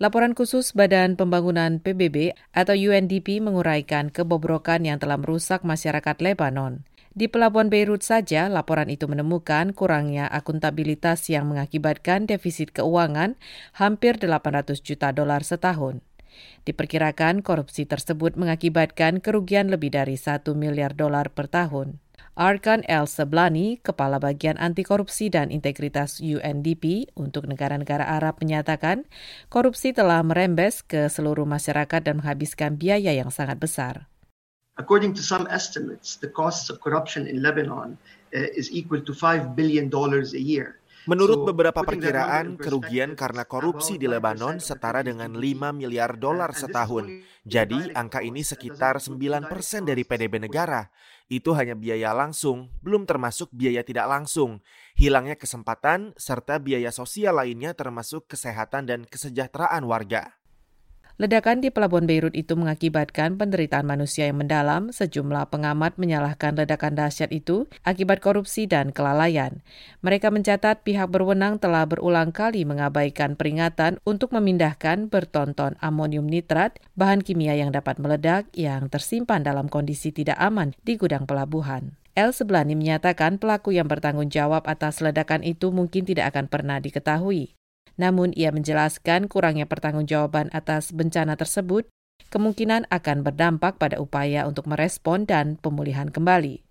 Laporan khusus Badan Pembangunan PBB atau UNDP menguraikan kebobrokan yang telah merusak masyarakat Lebanon. Di pelabuhan Beirut saja, laporan itu menemukan kurangnya akuntabilitas yang mengakibatkan defisit keuangan hampir 800 juta dolar setahun. Diperkirakan korupsi tersebut mengakibatkan kerugian lebih dari 1 miliar dolar per tahun. Arkan El Seblani, Kepala Bagian Anti Korupsi dan Integritas UNDP untuk negara-negara Arab menyatakan korupsi telah merembes ke seluruh masyarakat dan menghabiskan biaya yang sangat besar. According to some estimates, the costs of corruption in Lebanon uh, is equal to $5 billion a year. Menurut beberapa perkiraan, kerugian karena korupsi di Lebanon setara dengan 5 miliar dolar setahun. Jadi, angka ini sekitar 9 persen dari PDB negara. Itu hanya biaya langsung, belum termasuk biaya tidak langsung, hilangnya kesempatan, serta biaya sosial lainnya termasuk kesehatan dan kesejahteraan warga. Ledakan di pelabuhan Beirut itu mengakibatkan penderitaan manusia yang mendalam. Sejumlah pengamat menyalahkan ledakan dahsyat itu akibat korupsi dan kelalaian. Mereka mencatat pihak berwenang telah berulang kali mengabaikan peringatan untuk memindahkan bertonton amonium nitrat, bahan kimia yang dapat meledak yang tersimpan dalam kondisi tidak aman di gudang pelabuhan. El Seblani menyatakan pelaku yang bertanggung jawab atas ledakan itu mungkin tidak akan pernah diketahui. Namun ia menjelaskan kurangnya pertanggungjawaban atas bencana tersebut kemungkinan akan berdampak pada upaya untuk merespon dan pemulihan kembali.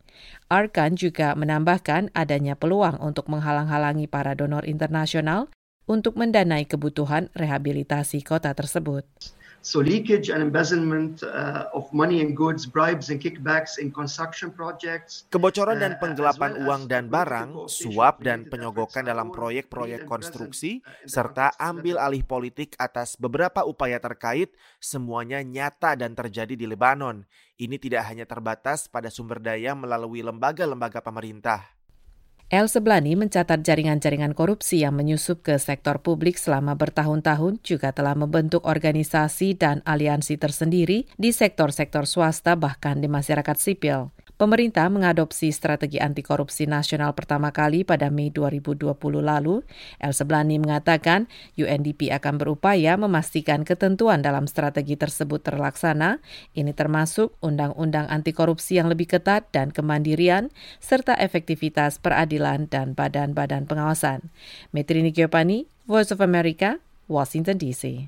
Arkan juga menambahkan adanya peluang untuk menghalang-halangi para donor internasional untuk mendanai kebutuhan rehabilitasi kota tersebut. So leakage and embezzlement uh, of money and goods, bribes and kickbacks in construction projects. Kebocoran dan uh, penggelapan well uang dan barang, suap dan penyogokan dalam proyek-proyek konstruksi, uh, serta ambil alih politik atas beberapa upaya terkait, semuanya nyata dan terjadi di Lebanon. Ini tidak hanya terbatas pada sumber daya melalui lembaga-lembaga pemerintah. El Seblani mencatat jaringan-jaringan korupsi yang menyusup ke sektor publik selama bertahun-tahun juga telah membentuk organisasi dan aliansi tersendiri di sektor-sektor swasta bahkan di masyarakat sipil. Pemerintah mengadopsi strategi anti korupsi nasional pertama kali pada Mei 2020 lalu. El Seblani mengatakan UNDP akan berupaya memastikan ketentuan dalam strategi tersebut terlaksana. Ini termasuk undang-undang anti korupsi yang lebih ketat dan kemandirian, serta efektivitas peradilan dan badan-badan pengawasan. Metrini Giopani, Voice of America, Washington DC.